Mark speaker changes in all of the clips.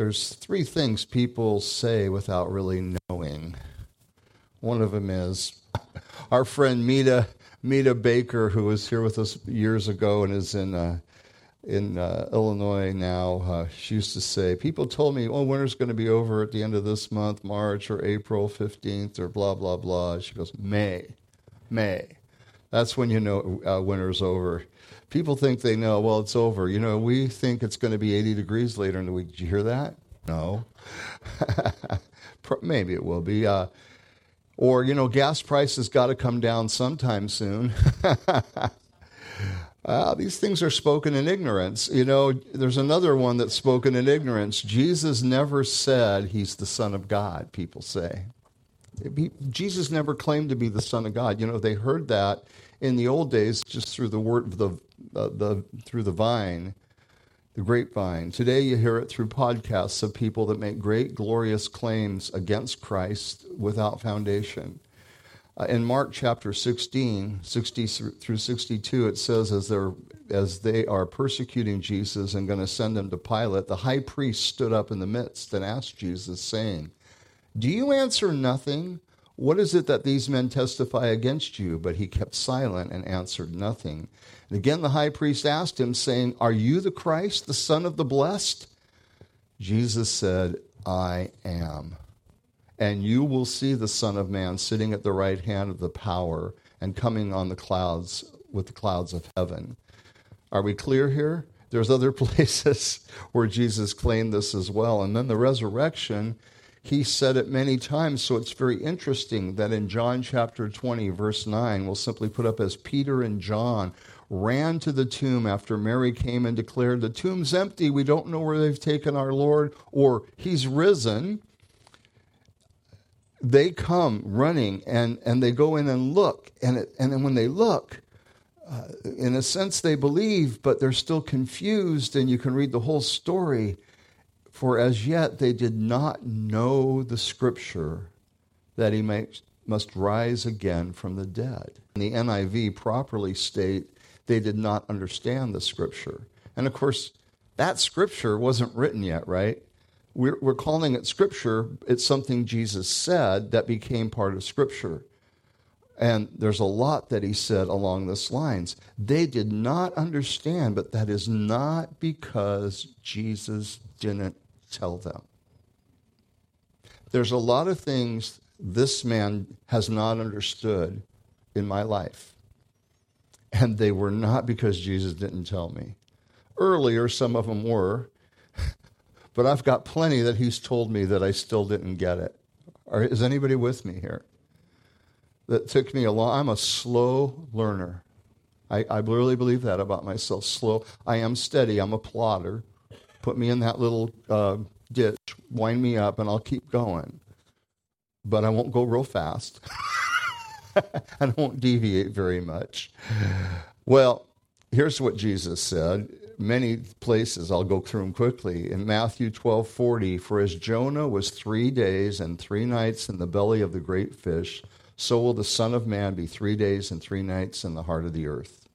Speaker 1: There's three things people say without really knowing. One of them is our friend Mita Mita Baker, who was here with us years ago and is in uh, in uh, Illinois now. Uh, she used to say, people told me, "Oh, winter's going to be over at the end of this month, March or April fifteenth, or blah blah blah." She goes, "May, May." That's when you know uh, winter's over. People think they know. Well, it's over. You know, we think it's going to be 80 degrees later in the week. Did you hear that? No. Maybe it will be. Uh, or, you know, gas prices got to come down sometime soon. uh, these things are spoken in ignorance. You know, there's another one that's spoken in ignorance. Jesus never said he's the Son of God, people say. He, Jesus never claimed to be the Son of God. You know, they heard that in the old days just through the word, the, uh, the, through the vine the grapevine. Today you hear it through podcasts of people that make great, glorious claims against Christ without foundation. Uh, in Mark chapter 16, 60 through 62, it says, as, they're, as they are persecuting Jesus and going to send him to Pilate, the high priest stood up in the midst and asked Jesus, saying, Do you answer nothing? What is it that these men testify against you? But he kept silent and answered nothing. And again the high priest asked him, saying, Are you the Christ, the Son of the Blessed? Jesus said, I am. And you will see the Son of Man sitting at the right hand of the power and coming on the clouds with the clouds of heaven. Are we clear here? There's other places where Jesus claimed this as well. And then the resurrection he said it many times, so it's very interesting that in John chapter 20, verse 9, we'll simply put up as Peter and John ran to the tomb after Mary came and declared, The tomb's empty, we don't know where they've taken our Lord, or He's risen. They come running and, and they go in and look, and, it, and then when they look, uh, in a sense, they believe, but they're still confused, and you can read the whole story for as yet they did not know the scripture that he must rise again from the dead. And the NIV properly state they did not understand the scripture. And of course, that scripture wasn't written yet, right? We're, we're calling it scripture. It's something Jesus said that became part of scripture. And there's a lot that he said along this lines. They did not understand, but that is not because Jesus didn't tell them. There's a lot of things this man has not understood in my life. And they were not because Jesus didn't tell me. Earlier, some of them were, but I've got plenty that he's told me that I still didn't get it. is anybody with me here? That took me a long. I'm a slow learner. I, I really believe that about myself. Slow. I am steady. I'm a plotter put me in that little uh, ditch, wind me up, and I'll keep going. But I won't go real fast. and I won't deviate very much. Well, here's what Jesus said. Many places, I'll go through them quickly. In Matthew 12 40, for as Jonah was three days and three nights in the belly of the great fish, so will the Son of Man be three days and three nights in the heart of the earth.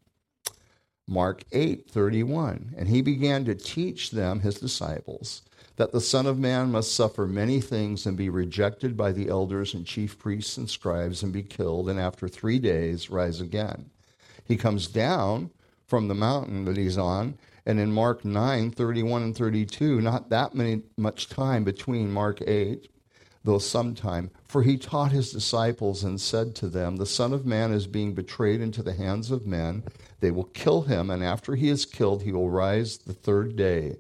Speaker 1: Mark 8 31. And he began to teach them, his disciples, that the Son of Man must suffer many things and be rejected by the elders and chief priests and scribes and be killed, and after three days rise again. He comes down from the mountain that he's on, and in Mark 9 31 and 32, not that many, much time between Mark 8 though sometime. For he taught his disciples and said to them, The Son of Man is being betrayed into the hands of men. They will kill him, and after he is killed, he will rise the third day.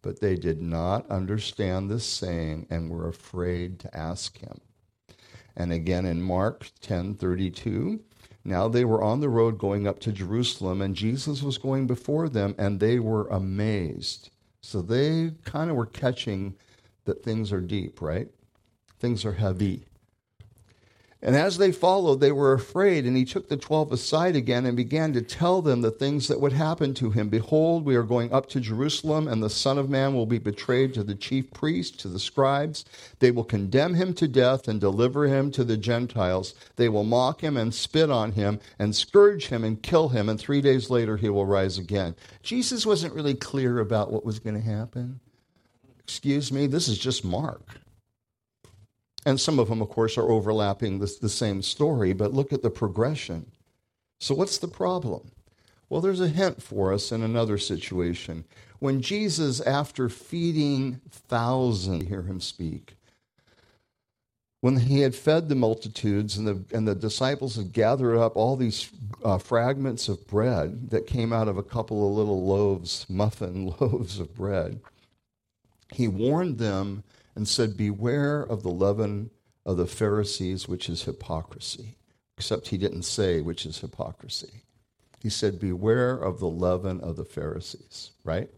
Speaker 1: But they did not understand this saying and were afraid to ask him. And again in Mark 10:32, now they were on the road going up to Jerusalem, and Jesus was going before them, and they were amazed. So they kind of were catching that things are deep, right? Things are heavy. And as they followed, they were afraid, and he took the twelve aside again and began to tell them the things that would happen to him. Behold, we are going up to Jerusalem, and the Son of Man will be betrayed to the chief priests, to the scribes. They will condemn him to death and deliver him to the Gentiles. They will mock him and spit on him and scourge him and kill him, and three days later he will rise again. Jesus wasn't really clear about what was going to happen excuse me, this is just Mark. And some of them, of course, are overlapping the, the same story, but look at the progression. So, what's the problem? Well, there's a hint for us in another situation. When Jesus, after feeding thousands, hear him speak, when he had fed the multitudes and the, and the disciples had gathered up all these uh, fragments of bread that came out of a couple of little loaves, muffin loaves of bread, he warned them and said, Beware of the leaven of the Pharisees, which is hypocrisy. Except he didn't say which is hypocrisy. He said, Beware of the leaven of the Pharisees, right?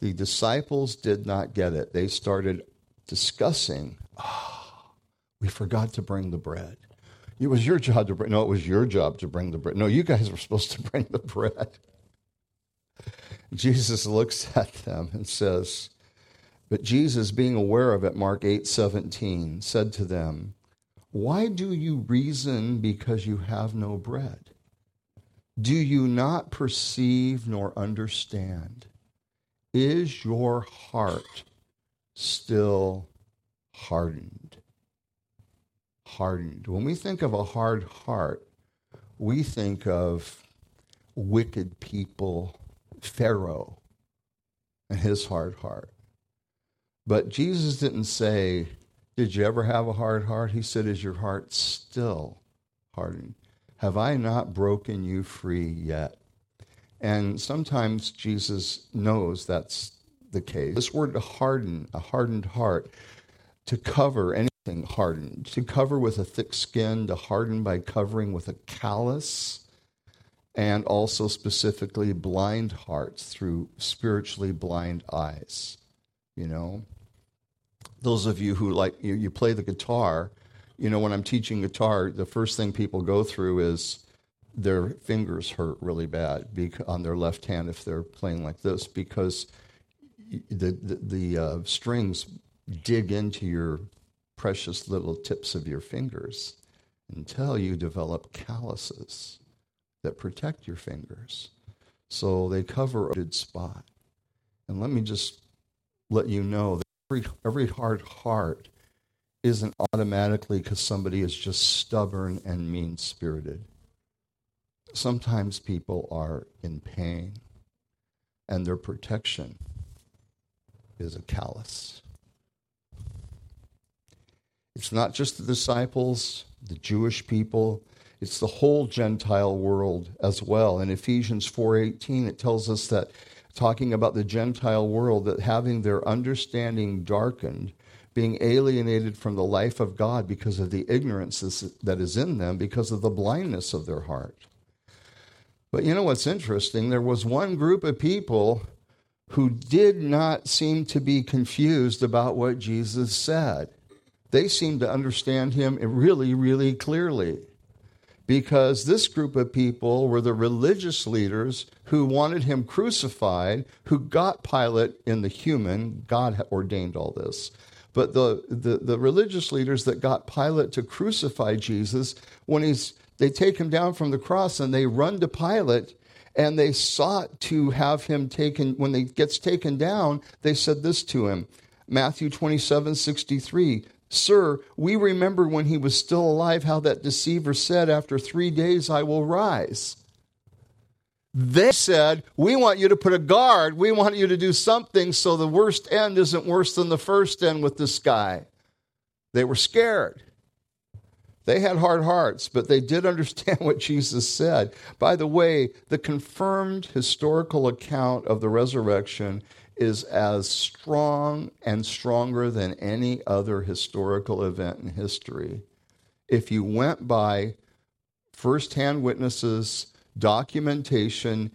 Speaker 1: The disciples did not get it. They started discussing, oh, we forgot to bring the bread. It was your job to bring, no, it was your job to bring the bread. No, you guys were supposed to bring the bread. Jesus looks at them and says, but Jesus, being aware of it, Mark 8 17, said to them, Why do you reason because you have no bread? Do you not perceive nor understand? Is your heart still hardened? Hardened. When we think of a hard heart, we think of wicked people, Pharaoh, and his hard heart. But Jesus didn't say, Did you ever have a hard heart? He said, Is your heart still hardened? Have I not broken you free yet? And sometimes Jesus knows that's the case. This word to harden, a hardened heart, to cover anything hardened, to cover with a thick skin, to harden by covering with a callus, and also specifically blind hearts through spiritually blind eyes. You know, those of you who like you, you play the guitar, you know, when I'm teaching guitar, the first thing people go through is their fingers hurt really bad on their left hand if they're playing like this because the the, the uh, strings dig into your precious little tips of your fingers until you develop calluses that protect your fingers. So they cover a good spot. And let me just let you know every, every hard heart isn't automatically because somebody is just stubborn and mean spirited. Sometimes people are in pain and their protection is a callous. It's not just the disciples, the Jewish people, it's the whole Gentile world as well. In Ephesians 4:18 it tells us that talking about the Gentile world, that having their understanding darkened, being alienated from the life of God because of the ignorance that is in them, because of the blindness of their heart. But you know what's interesting? There was one group of people who did not seem to be confused about what Jesus said. They seemed to understand him really, really clearly because this group of people were the religious leaders who wanted him crucified, who got Pilate in the human, God ordained all this. But the, the, the religious leaders that got Pilate to crucify Jesus, when he's they take him down from the cross and they run to Pilate and they sought to have him taken when he gets taken down, they said this to him. Matthew 27, 63. Sir, we remember when he was still alive how that deceiver said, After three days I will rise. They said, We want you to put a guard. We want you to do something so the worst end isn't worse than the first end with this guy. They were scared. They had hard hearts, but they did understand what Jesus said. By the way, the confirmed historical account of the resurrection is as strong and stronger than any other historical event in history. If you went by firsthand witnesses, documentation,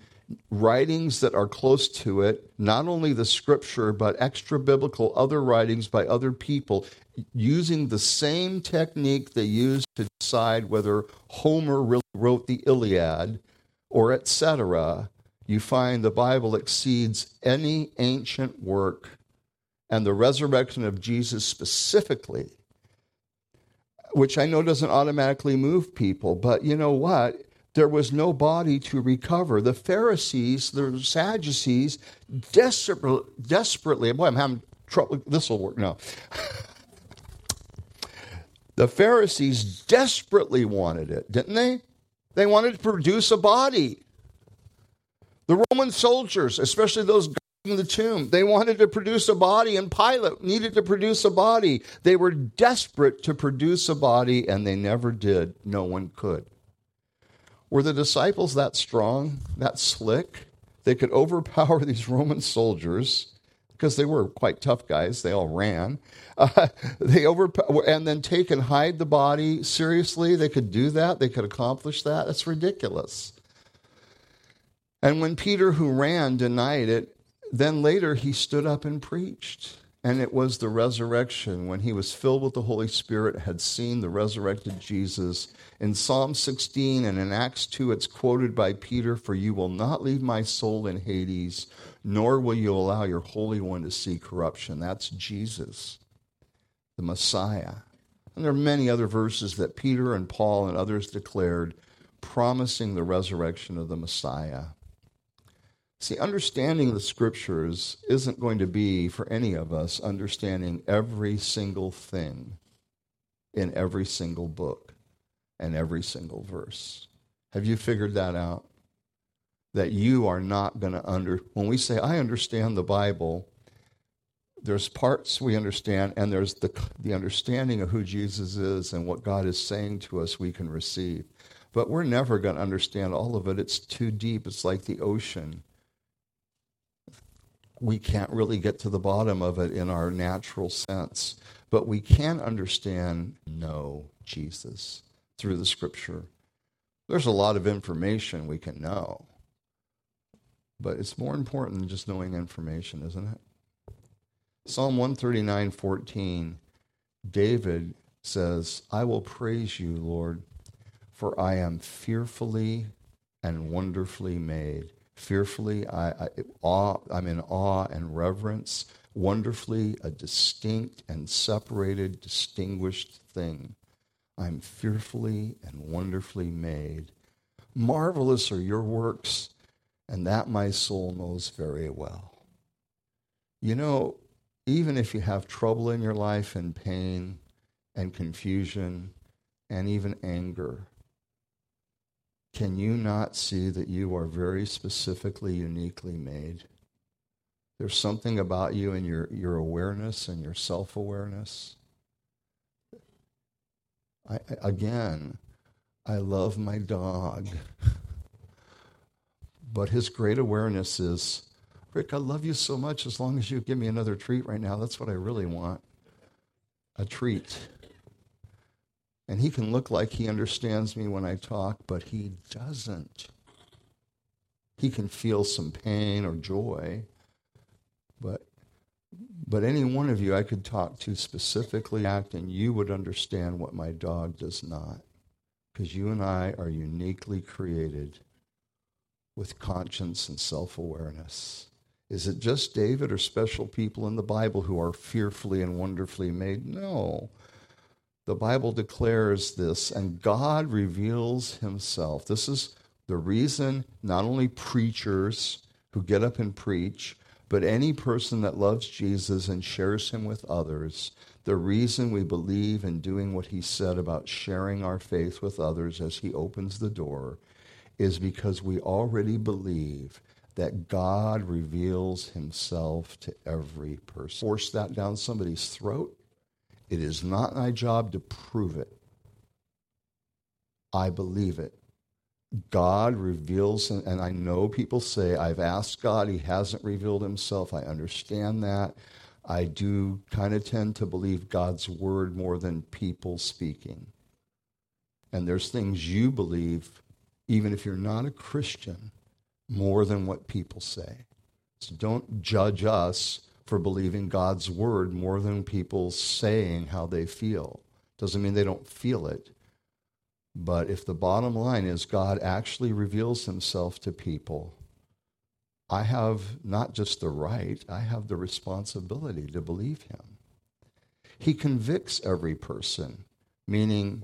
Speaker 1: writings that are close to it, not only the scripture, but extra biblical other writings by other people using the same technique they used to decide whether Homer really wrote the Iliad or etc you find the Bible exceeds any ancient work and the resurrection of Jesus specifically, which I know doesn't automatically move people, but you know what? there was no body to recover. The Pharisees, the Sadducees, desperately, desperately boy, I'm having trouble. This will work. No. the Pharisees desperately wanted it, didn't they? They wanted to produce a body. The Roman soldiers, especially those guarding the tomb, they wanted to produce a body, and Pilate needed to produce a body. They were desperate to produce a body, and they never did. No one could. Were the disciples that strong, that slick? They could overpower these Roman soldiers because they were quite tough guys. They all ran. Uh, they over and then take and hide the body. Seriously, they could do that. They could accomplish that. That's ridiculous. And when Peter, who ran, denied it, then later he stood up and preached. And it was the resurrection when he was filled with the Holy Spirit, had seen the resurrected Jesus. In Psalm 16 and in Acts 2, it's quoted by Peter For you will not leave my soul in Hades, nor will you allow your Holy One to see corruption. That's Jesus, the Messiah. And there are many other verses that Peter and Paul and others declared promising the resurrection of the Messiah. See, understanding the scriptures isn't going to be for any of us understanding every single thing in every single book and every single verse. Have you figured that out? That you are not going to under when we say I understand the Bible, there's parts we understand and there's the the understanding of who Jesus is and what God is saying to us we can receive. But we're never going to understand all of it. It's too deep. It's like the ocean we can't really get to the bottom of it in our natural sense, but we can understand, know Jesus through the scripture. There's a lot of information we can know, but it's more important than just knowing information, isn't it? Psalm 139 14, David says, I will praise you, Lord, for I am fearfully and wonderfully made fearfully. I, I, awe, I'm in awe and reverence. Wonderfully, a distinct and separated, distinguished thing. I'm fearfully and wonderfully made. Marvelous are your works, and that my soul knows very well. You know, even if you have trouble in your life and pain and confusion and even anger, can you not see that you are very specifically, uniquely made? There's something about you and your, your awareness and your self awareness. Again, I love my dog. but his great awareness is Rick, I love you so much as long as you give me another treat right now. That's what I really want a treat. And he can look like he understands me when I talk, but he doesn't. He can feel some pain or joy, but but any one of you I could talk to specifically act and you would understand what my dog does not. Because you and I are uniquely created with conscience and self awareness. Is it just David or special people in the Bible who are fearfully and wonderfully made? No. The Bible declares this, and God reveals himself. This is the reason not only preachers who get up and preach, but any person that loves Jesus and shares him with others, the reason we believe in doing what he said about sharing our faith with others as he opens the door is because we already believe that God reveals himself to every person. Force that down somebody's throat it is not my job to prove it. I believe it. God reveals, and I know people say, I've asked God, He hasn't revealed Himself. I understand that. I do kind of tend to believe God's word more than people speaking. And there's things you believe, even if you're not a Christian, more than what people say. So don't judge us for believing God's word more than people saying how they feel. Doesn't mean they don't feel it. But if the bottom line is God actually reveals himself to people, I have not just the right, I have the responsibility to believe him. He convicts every person, meaning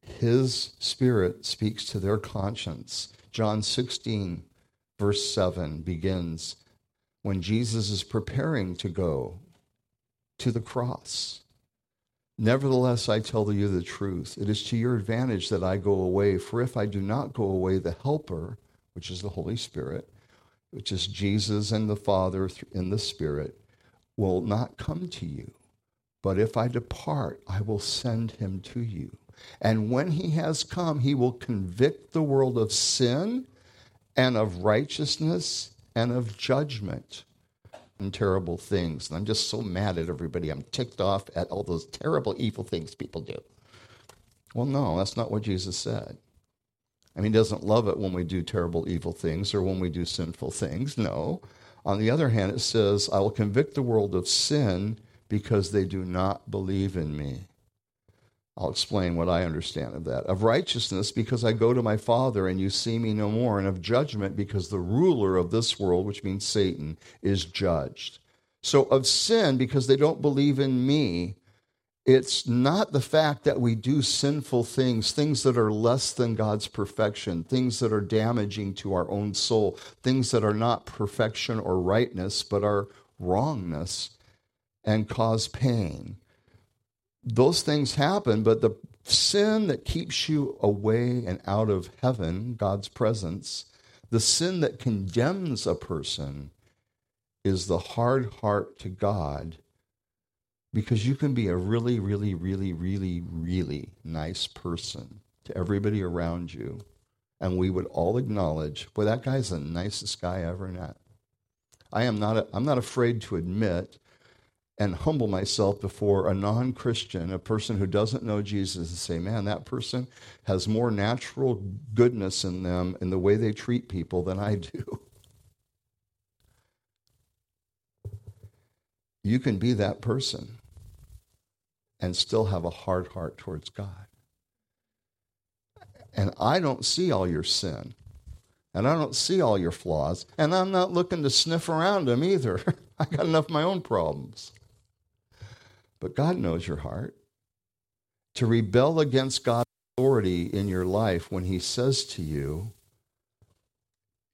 Speaker 1: His Spirit speaks to their conscience. John 16, verse 7 begins when Jesus is preparing to go to the cross. Nevertheless, I tell you the truth. It is to your advantage that I go away, for if I do not go away, the Helper, which is the Holy Spirit, which is Jesus and the Father in the Spirit, will not come to you. But if I depart, I will send him to you. And when he has come, he will convict the world of sin and of righteousness and of judgment and terrible things. And I'm just so mad at everybody. I'm ticked off at all those terrible, evil things people do. Well, no, that's not what Jesus said. I mean, he doesn't love it when we do terrible, evil things or when we do sinful things. No. On the other hand, it says, I will convict the world of sin because they do not believe in me. I'll explain what I understand of that. Of righteousness, because I go to my Father and you see me no more. And of judgment, because the ruler of this world, which means Satan, is judged. So of sin, because they don't believe in me. It's not the fact that we do sinful things, things that are less than God's perfection, things that are damaging to our own soul, things that are not perfection or rightness, but are wrongness and cause pain those things happen, but the sin that keeps you away and out of heaven, God's presence, the sin that condemns a person is the hard heart to God because you can be a really, really, really, really, really nice person to everybody around you. And we would all acknowledge, boy, that guy's the nicest guy I ever met. I am not, a, I'm not afraid to admit and humble myself before a non Christian, a person who doesn't know Jesus, and say, man, that person has more natural goodness in them in the way they treat people than I do. You can be that person and still have a hard heart towards God. And I don't see all your sin. And I don't see all your flaws. And I'm not looking to sniff around them either. I got enough of my own problems. But God knows your heart. To rebel against God's authority in your life when He says to you,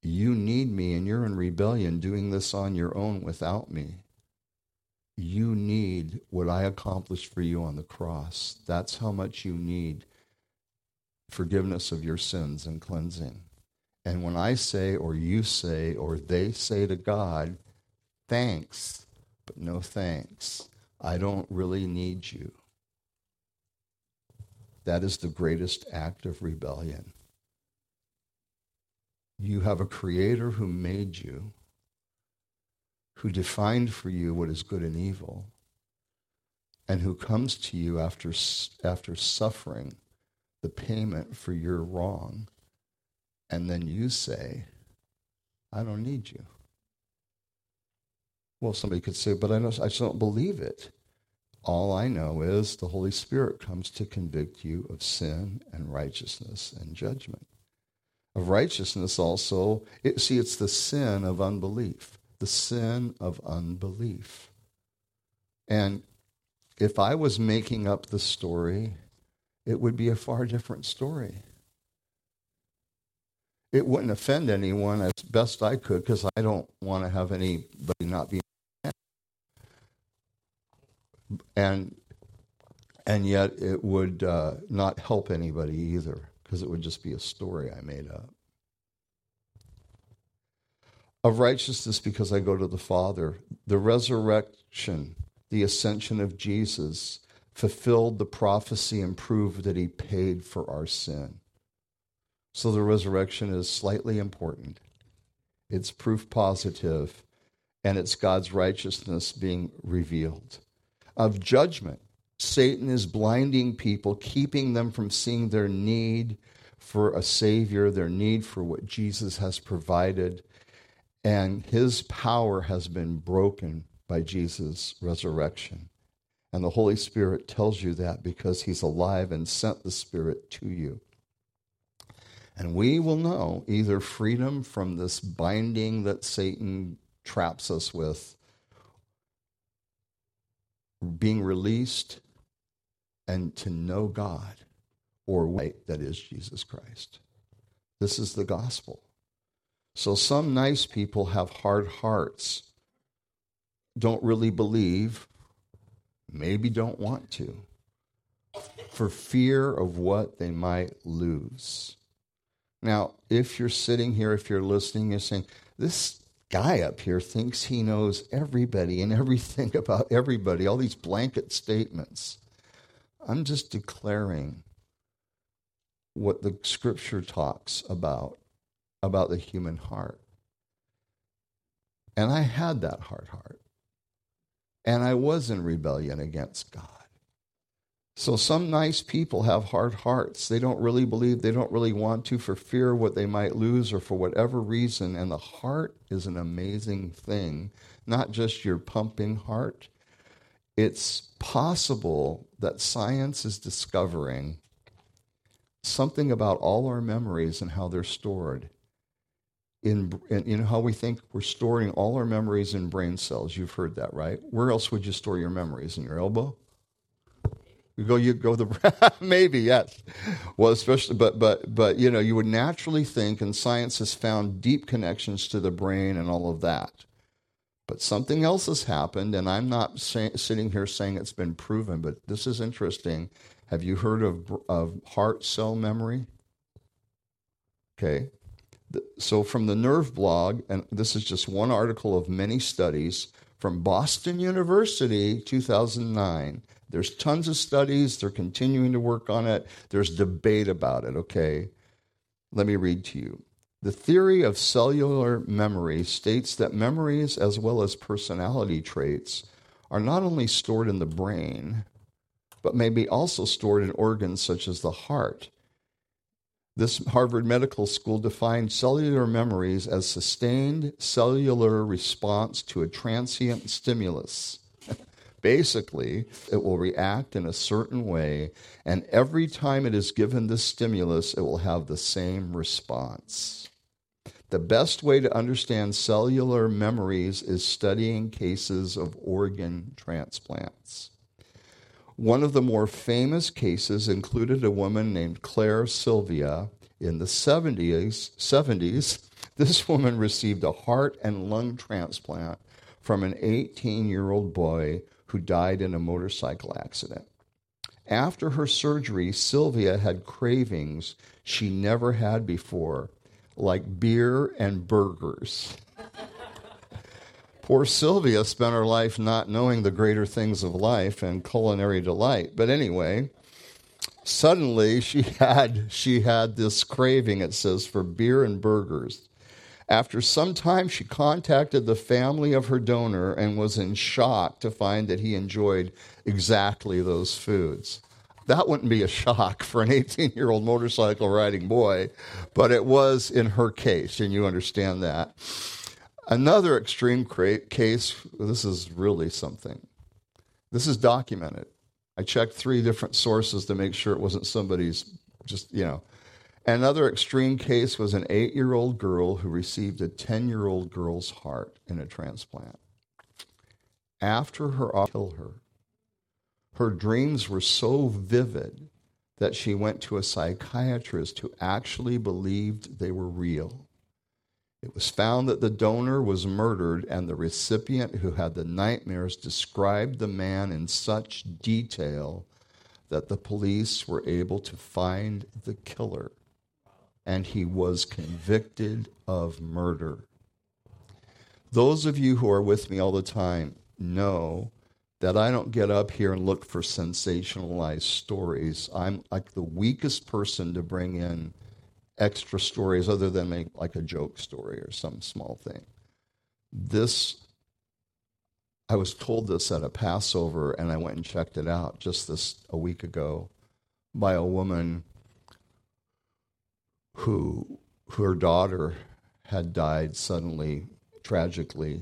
Speaker 1: You need me and you're in rebellion doing this on your own without me. You need what I accomplished for you on the cross. That's how much you need forgiveness of your sins and cleansing. And when I say, or you say, or they say to God, thanks, but no thanks, I don't really need you. That is the greatest act of rebellion. You have a creator who made you, who defined for you what is good and evil, and who comes to you after, after suffering the payment for your wrong. And then you say, I don't need you. Well, somebody could say, but I, know, I just don't believe it. All I know is the Holy Spirit comes to convict you of sin and righteousness and judgment. Of righteousness also, it, see, it's the sin of unbelief. The sin of unbelief. And if I was making up the story, it would be a far different story it wouldn't offend anyone as best I could because I don't want to have anybody not be and and yet it would uh, not help anybody either because it would just be a story I made up. Of righteousness because I go to the Father. The resurrection, the ascension of Jesus fulfilled the prophecy and proved that he paid for our sin. So the resurrection is slightly important. It's proof positive, and it's God's righteousness being revealed of judgment. Satan is blinding people, keeping them from seeing their need for a Savior, their need for what Jesus has provided. And his power has been broken by Jesus' resurrection. And the Holy Spirit tells you that because he's alive and sent the Spirit to you. And we will know either freedom from this binding that Satan traps us with being released and to know God or way that is Jesus Christ. This is the gospel. So some nice people have hard hearts, don't really believe, maybe don't want to, for fear of what they might lose. Now, if you're sitting here, if you're listening, you're saying, this guy up here thinks he knows everybody and everything about everybody, all these blanket statements. I'm just declaring what the scripture talks about about the human heart. And I had that hard heart. And I was in rebellion against God. So some nice people have hard hearts. They don't really believe, they don't really want to for fear what they might lose or for whatever reason. And the heart is an amazing thing, not just your pumping heart. It's possible that science is discovering something about all our memories and how they're stored. In, in, you know how we think we're storing all our memories in brain cells. You've heard that, right? Where else would you store your memories? In your elbow? Go, you go the maybe yes. Well, especially, but but but you know, you would naturally think, and science has found deep connections to the brain and all of that. But something else has happened, and I'm not say, sitting here saying it's been proven, but this is interesting. Have you heard of, of heart cell memory? Okay. So, from the Nerve blog, and this is just one article of many studies from Boston University, 2009. There's tons of studies. They're continuing to work on it. There's debate about it, okay? Let me read to you. The theory of cellular memory states that memories, as well as personality traits, are not only stored in the brain, but may be also stored in organs such as the heart. This Harvard Medical School defined cellular memories as sustained cellular response to a transient stimulus. Basically, it will react in a certain way, and every time it is given this stimulus, it will have the same response. The best way to understand cellular memories is studying cases of organ transplants. One of the more famous cases included a woman named Claire Sylvia in the 70s. 70s. This woman received a heart and lung transplant from an 18 year old boy who died in a motorcycle accident. After her surgery, Sylvia had cravings she never had before, like beer and burgers. Poor Sylvia spent her life not knowing the greater things of life and culinary delight. But anyway, suddenly she had she had this craving it says for beer and burgers. After some time she contacted the family of her donor and was in shock to find that he enjoyed exactly those foods. That wouldn't be a shock for an 18 year old motorcycle riding boy, but it was in her case, and you understand that. Another extreme case, this is really something. This is documented. I checked three different sources to make sure it wasn't somebody's just, you know. Another extreme case was an eight year old girl who received a 10 year old girl's heart in a transplant. After her kill her, her dreams were so vivid that she went to a psychiatrist who actually believed they were real. It was found that the donor was murdered, and the recipient who had the nightmares described the man in such detail that the police were able to find the killer, and he was convicted of murder. Those of you who are with me all the time know that I don't get up here and look for sensationalized stories. I'm like the weakest person to bring in extra stories other than make like a joke story or some small thing. This, I was told this at a Passover, and I went and checked it out just this a week ago by a woman who her daughter had died suddenly, tragically,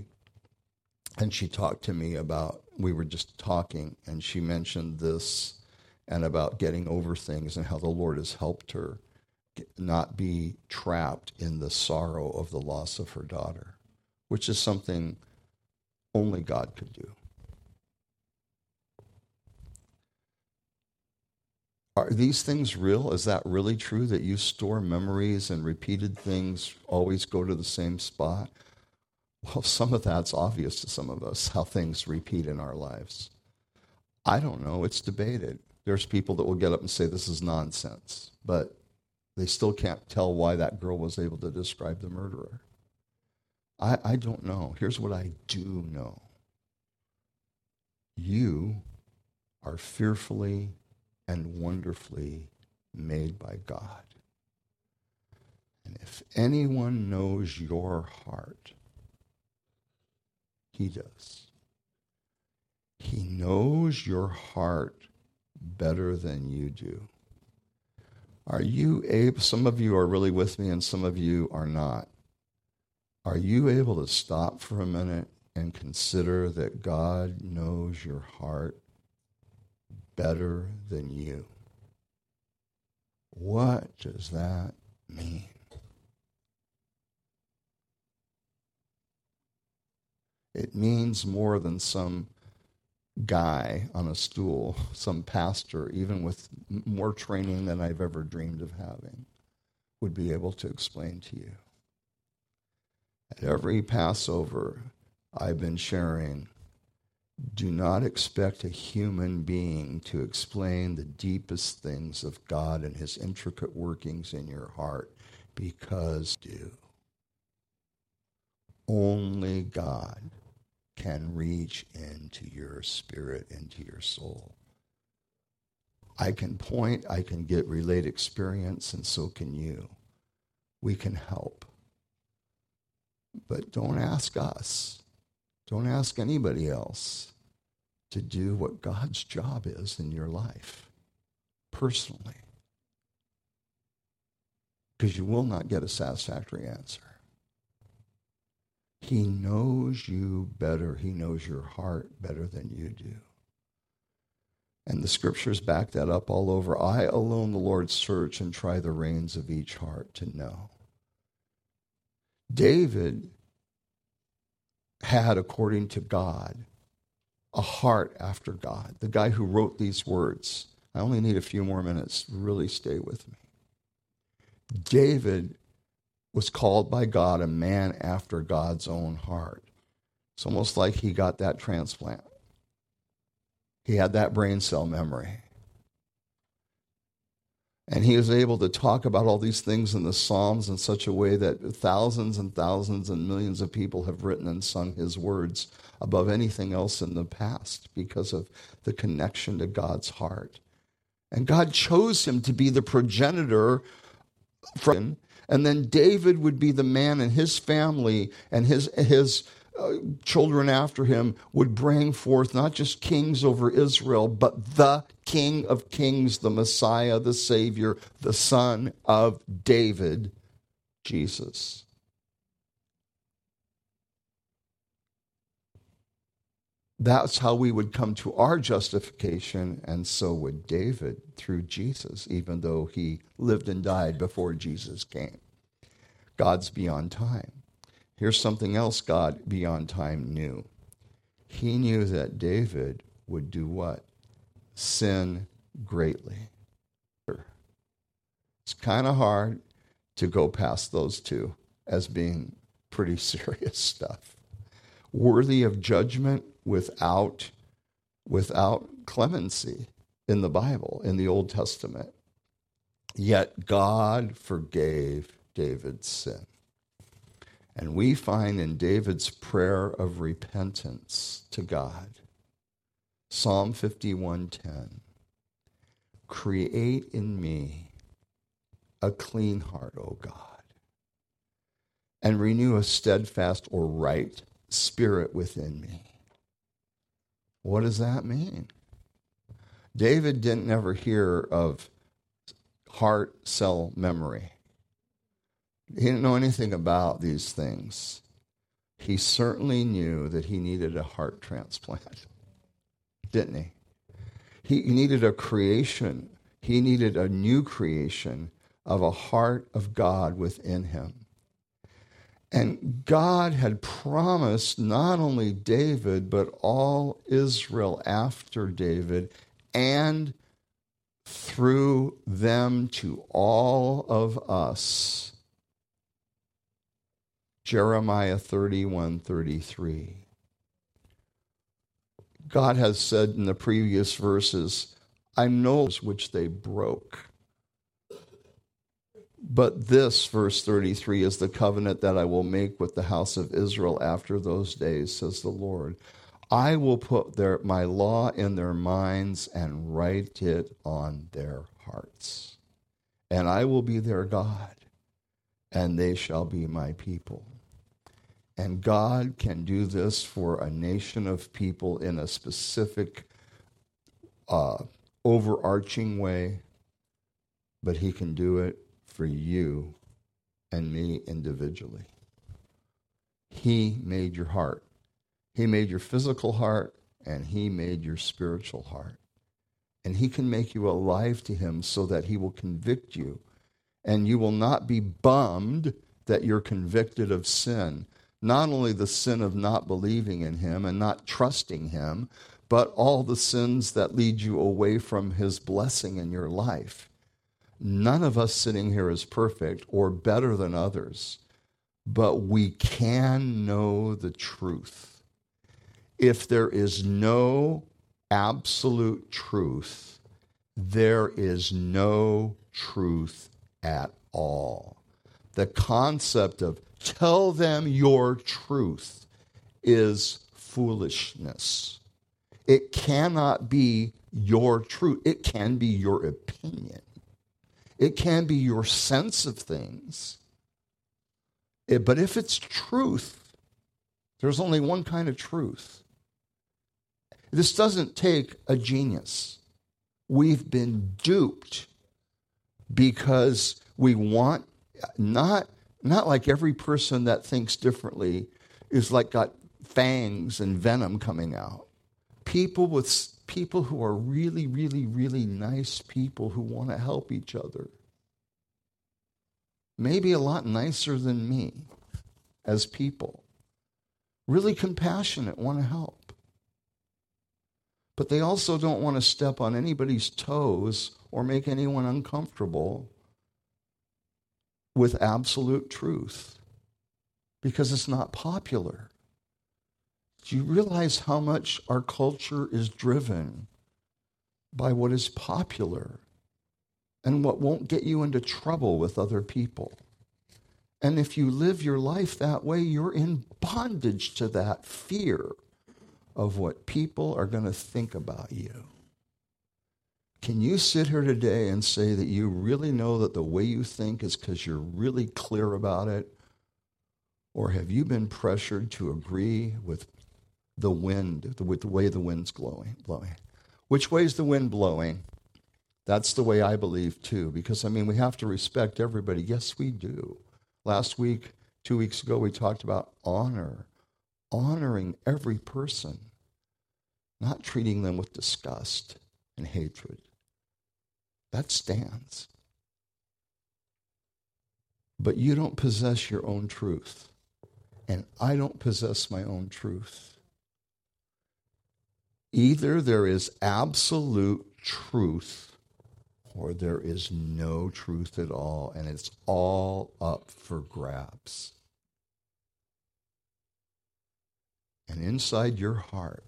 Speaker 1: and she talked to me about. We were just talking, and she mentioned this and about getting over things and how the Lord has helped her not be trapped in the sorrow of the loss of her daughter, which is something only God could do. Are these things real? Is that really true that you store memories and repeated things always go to the same spot? Well, some of that's obvious to some of us, how things repeat in our lives. I don't know. It's debated. There's people that will get up and say this is nonsense, but they still can't tell why that girl was able to describe the murderer. I, I don't know. Here's what I do know you are fearfully and wonderfully made by God. And if anyone knows your heart, he does. He knows your heart better than you do. Are you able, some of you are really with me and some of you are not. Are you able to stop for a minute and consider that God knows your heart better than you? What does that mean? It means more than some guy on a stool, some pastor, even with more training than I've ever dreamed of having, would be able to explain to you. At every Passover, I've been sharing do not expect a human being to explain the deepest things of God and his intricate workings in your heart because do. Only God can reach into your spirit, into your soul. I can point, I can get relate experience, and so can you. We can help. But don't ask us, don't ask anybody else to do what God's job is in your life personally. Because you will not get a satisfactory answer. He knows you better. He knows your heart better than you do. And the scriptures back that up all over. I alone, the Lord, search and try the reins of each heart to know. David had, according to God, a heart after God. The guy who wrote these words. I only need a few more minutes. Really stay with me. David was called by God a man after God's own heart. It's almost like he got that transplant. He had that brain cell memory. And he was able to talk about all these things in the Psalms in such a way that thousands and thousands and millions of people have written and sung his words above anything else in the past because of the connection to God's heart. And God chose him to be the progenitor from and then David would be the man and his family and his, his uh, children after him would bring forth not just kings over Israel, but the King of Kings, the Messiah, the Savior, the Son of David, Jesus. That's how we would come to our justification, and so would David through Jesus, even though he lived and died before Jesus came. God's beyond time. Here's something else God beyond time knew. He knew that David would do what? Sin greatly. It's kind of hard to go past those two as being pretty serious stuff. Worthy of judgment without without clemency in the Bible, in the Old Testament. Yet God forgave David's sin. And we find in David's prayer of repentance to God, Psalm 51:10, create in me a clean heart, O God, and renew a steadfast or right spirit within me. What does that mean? David didn't ever hear of heart cell memory. He didn't know anything about these things. He certainly knew that he needed a heart transplant, didn't he? He needed a creation, he needed a new creation of a heart of God within him. And God had promised not only David, but all Israel after David and through them to all of us. Jeremiah 31 33. God has said in the previous verses, I know which they broke. But this, verse 33, is the covenant that I will make with the house of Israel after those days, says the Lord. I will put their, my law in their minds and write it on their hearts. And I will be their God, and they shall be my people. And God can do this for a nation of people in a specific, uh, overarching way, but He can do it for you and me individually. He made your heart. He made your physical heart and He made your spiritual heart. And He can make you alive to Him so that He will convict you. And you will not be bummed that you're convicted of sin. Not only the sin of not believing in Him and not trusting Him, but all the sins that lead you away from His blessing in your life. None of us sitting here is perfect or better than others, but we can know the truth. If there is no absolute truth, there is no truth at all. The concept of tell them your truth is foolishness. It cannot be your truth, it can be your opinion. It can be your sense of things. It, but if it's truth, there's only one kind of truth. This doesn't take a genius. We've been duped because we want not not like every person that thinks differently is like got fangs and venom coming out. People with people who are really, really, really nice people who want to help each other. Maybe a lot nicer than me as people. Really compassionate, want to help. But they also don't want to step on anybody's toes or make anyone uncomfortable with absolute truth because it's not popular. Do you realize how much our culture is driven by what is popular and what won't get you into trouble with other people? And if you live your life that way, you're in bondage to that fear of what people are going to think about you. Can you sit here today and say that you really know that the way you think is because you're really clear about it? Or have you been pressured to agree with the wind, with the way the wind's blowing. blowing. Which way is the wind blowing? That's the way I believe too, because I mean, we have to respect everybody. Yes, we do. Last week, two weeks ago, we talked about honor, honoring every person, not treating them with disgust and hatred. That stands. But you don't possess your own truth, and I don't possess my own truth. Either there is absolute truth or there is no truth at all, and it's all up for grabs. And inside your heart,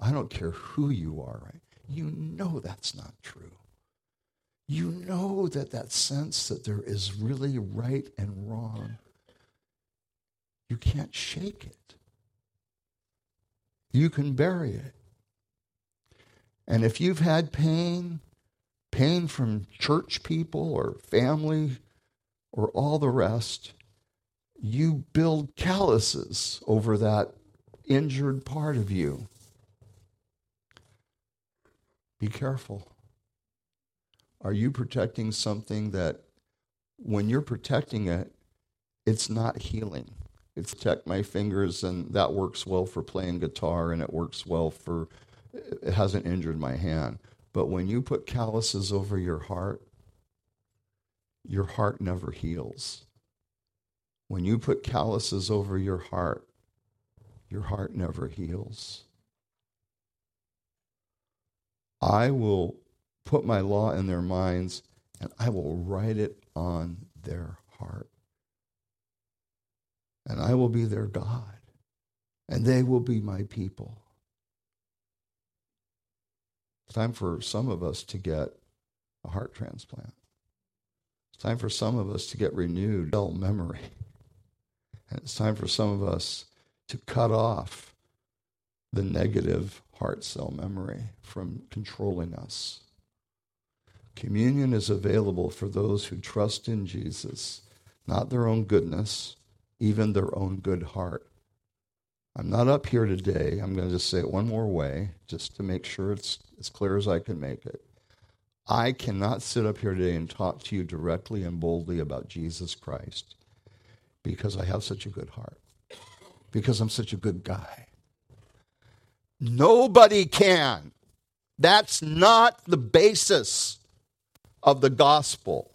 Speaker 1: I don't care who you are, right? You know that's not true. You know that that sense that there is really right and wrong, you can't shake it. You can bury it. And if you've had pain, pain from church people or family or all the rest, you build calluses over that injured part of you. Be careful. Are you protecting something that when you're protecting it, it's not healing? It's protect my fingers, and that works well for playing guitar, and it works well for it hasn't injured my hand. But when you put calluses over your heart, your heart never heals. When you put calluses over your heart, your heart never heals. I will put my law in their minds, and I will write it on their heart. And I will be their God, and they will be my people. It's time for some of us to get a heart transplant. It's time for some of us to get renewed cell memory. And it's time for some of us to cut off the negative heart cell memory from controlling us. Communion is available for those who trust in Jesus, not their own goodness, even their own good heart. I'm not up here today. I'm going to just say it one more way, just to make sure it's as clear as I can make it. I cannot sit up here today and talk to you directly and boldly about Jesus Christ because I have such a good heart, because I'm such a good guy. Nobody can. That's not the basis of the gospel.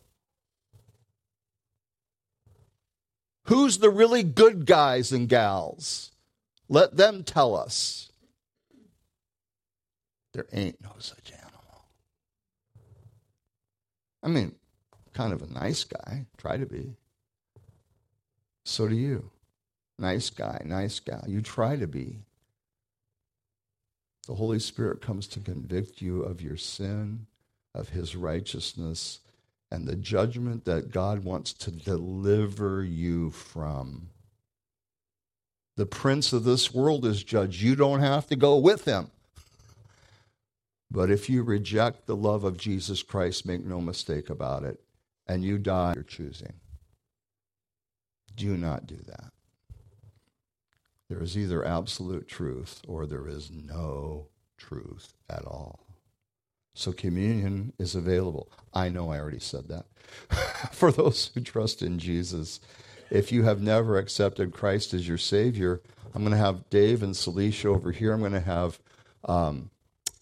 Speaker 1: Who's the really good guys and gals? Let them tell us. There ain't no such animal. I mean, kind of a nice guy, try to be. So do you. Nice guy, nice gal. You try to be. The Holy Spirit comes to convict you of your sin, of his righteousness, and the judgment that God wants to deliver you from. The prince of this world is judged. You don't have to go with him. But if you reject the love of Jesus Christ, make no mistake about it, and you die, you're choosing. Do not do that. There is either absolute truth or there is no truth at all. So communion is available. I know I already said that. For those who trust in Jesus, if you have never accepted Christ as your Savior, I'm going to have Dave and Celicia over here. I'm going to have um,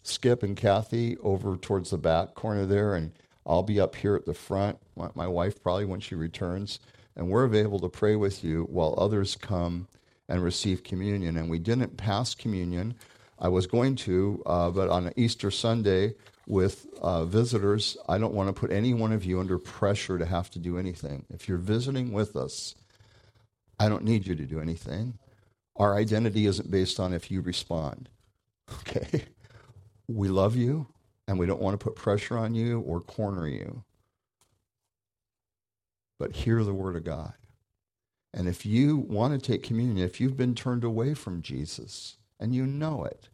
Speaker 1: Skip and Kathy over towards the back corner there, and I'll be up here at the front. My, my wife probably when she returns, and we're available to pray with you while others come and receive communion. And we didn't pass communion. I was going to, uh, but on Easter Sunday with uh, visitors, I don't want to put any one of you under pressure to have to do anything. If you're visiting with us, I don't need you to do anything. Our identity isn't based on if you respond. Okay? we love you and we don't want to put pressure on you or corner you. But hear the word of God. And if you want to take communion, if you've been turned away from Jesus and you know it,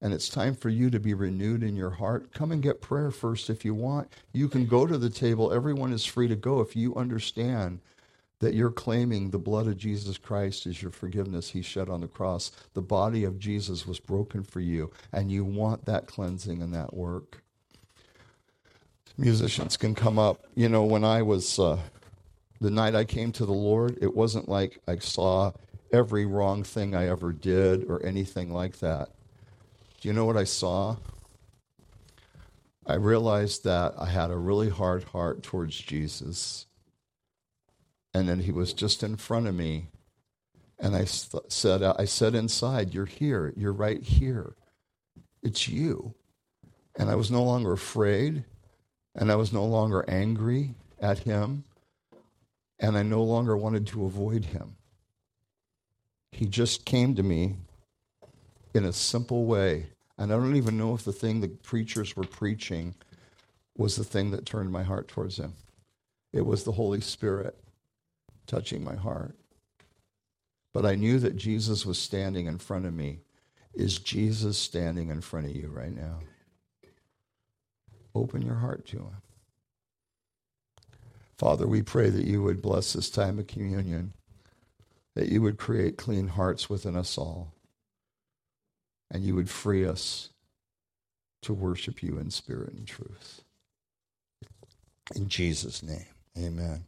Speaker 1: and it's time for you to be renewed in your heart, come and get prayer first if you want. You can go to the table. Everyone is free to go if you understand that you're claiming the blood of Jesus Christ is your forgiveness he shed on the cross. The body of Jesus was broken for you, and you want that cleansing and that work. Musicians can come up. You know, when I was, uh, the night I came to the Lord, it wasn't like I saw every wrong thing I ever did or anything like that. Do you know what I saw? I realized that I had a really hard heart towards Jesus and then he was just in front of me. And I said, I said inside, You're here. You're right here. It's you. And I was no longer afraid. And I was no longer angry at him. And I no longer wanted to avoid him. He just came to me in a simple way. And I don't even know if the thing the preachers were preaching was the thing that turned my heart towards him. It was the Holy Spirit touching my heart. But I knew that Jesus was standing in front of me. Is Jesus standing in front of you right now? Open your heart to him. Father, we pray that you would bless this time of communion, that you would create clean hearts within us all, and you would free us to worship you in spirit and truth. In Jesus' name, amen.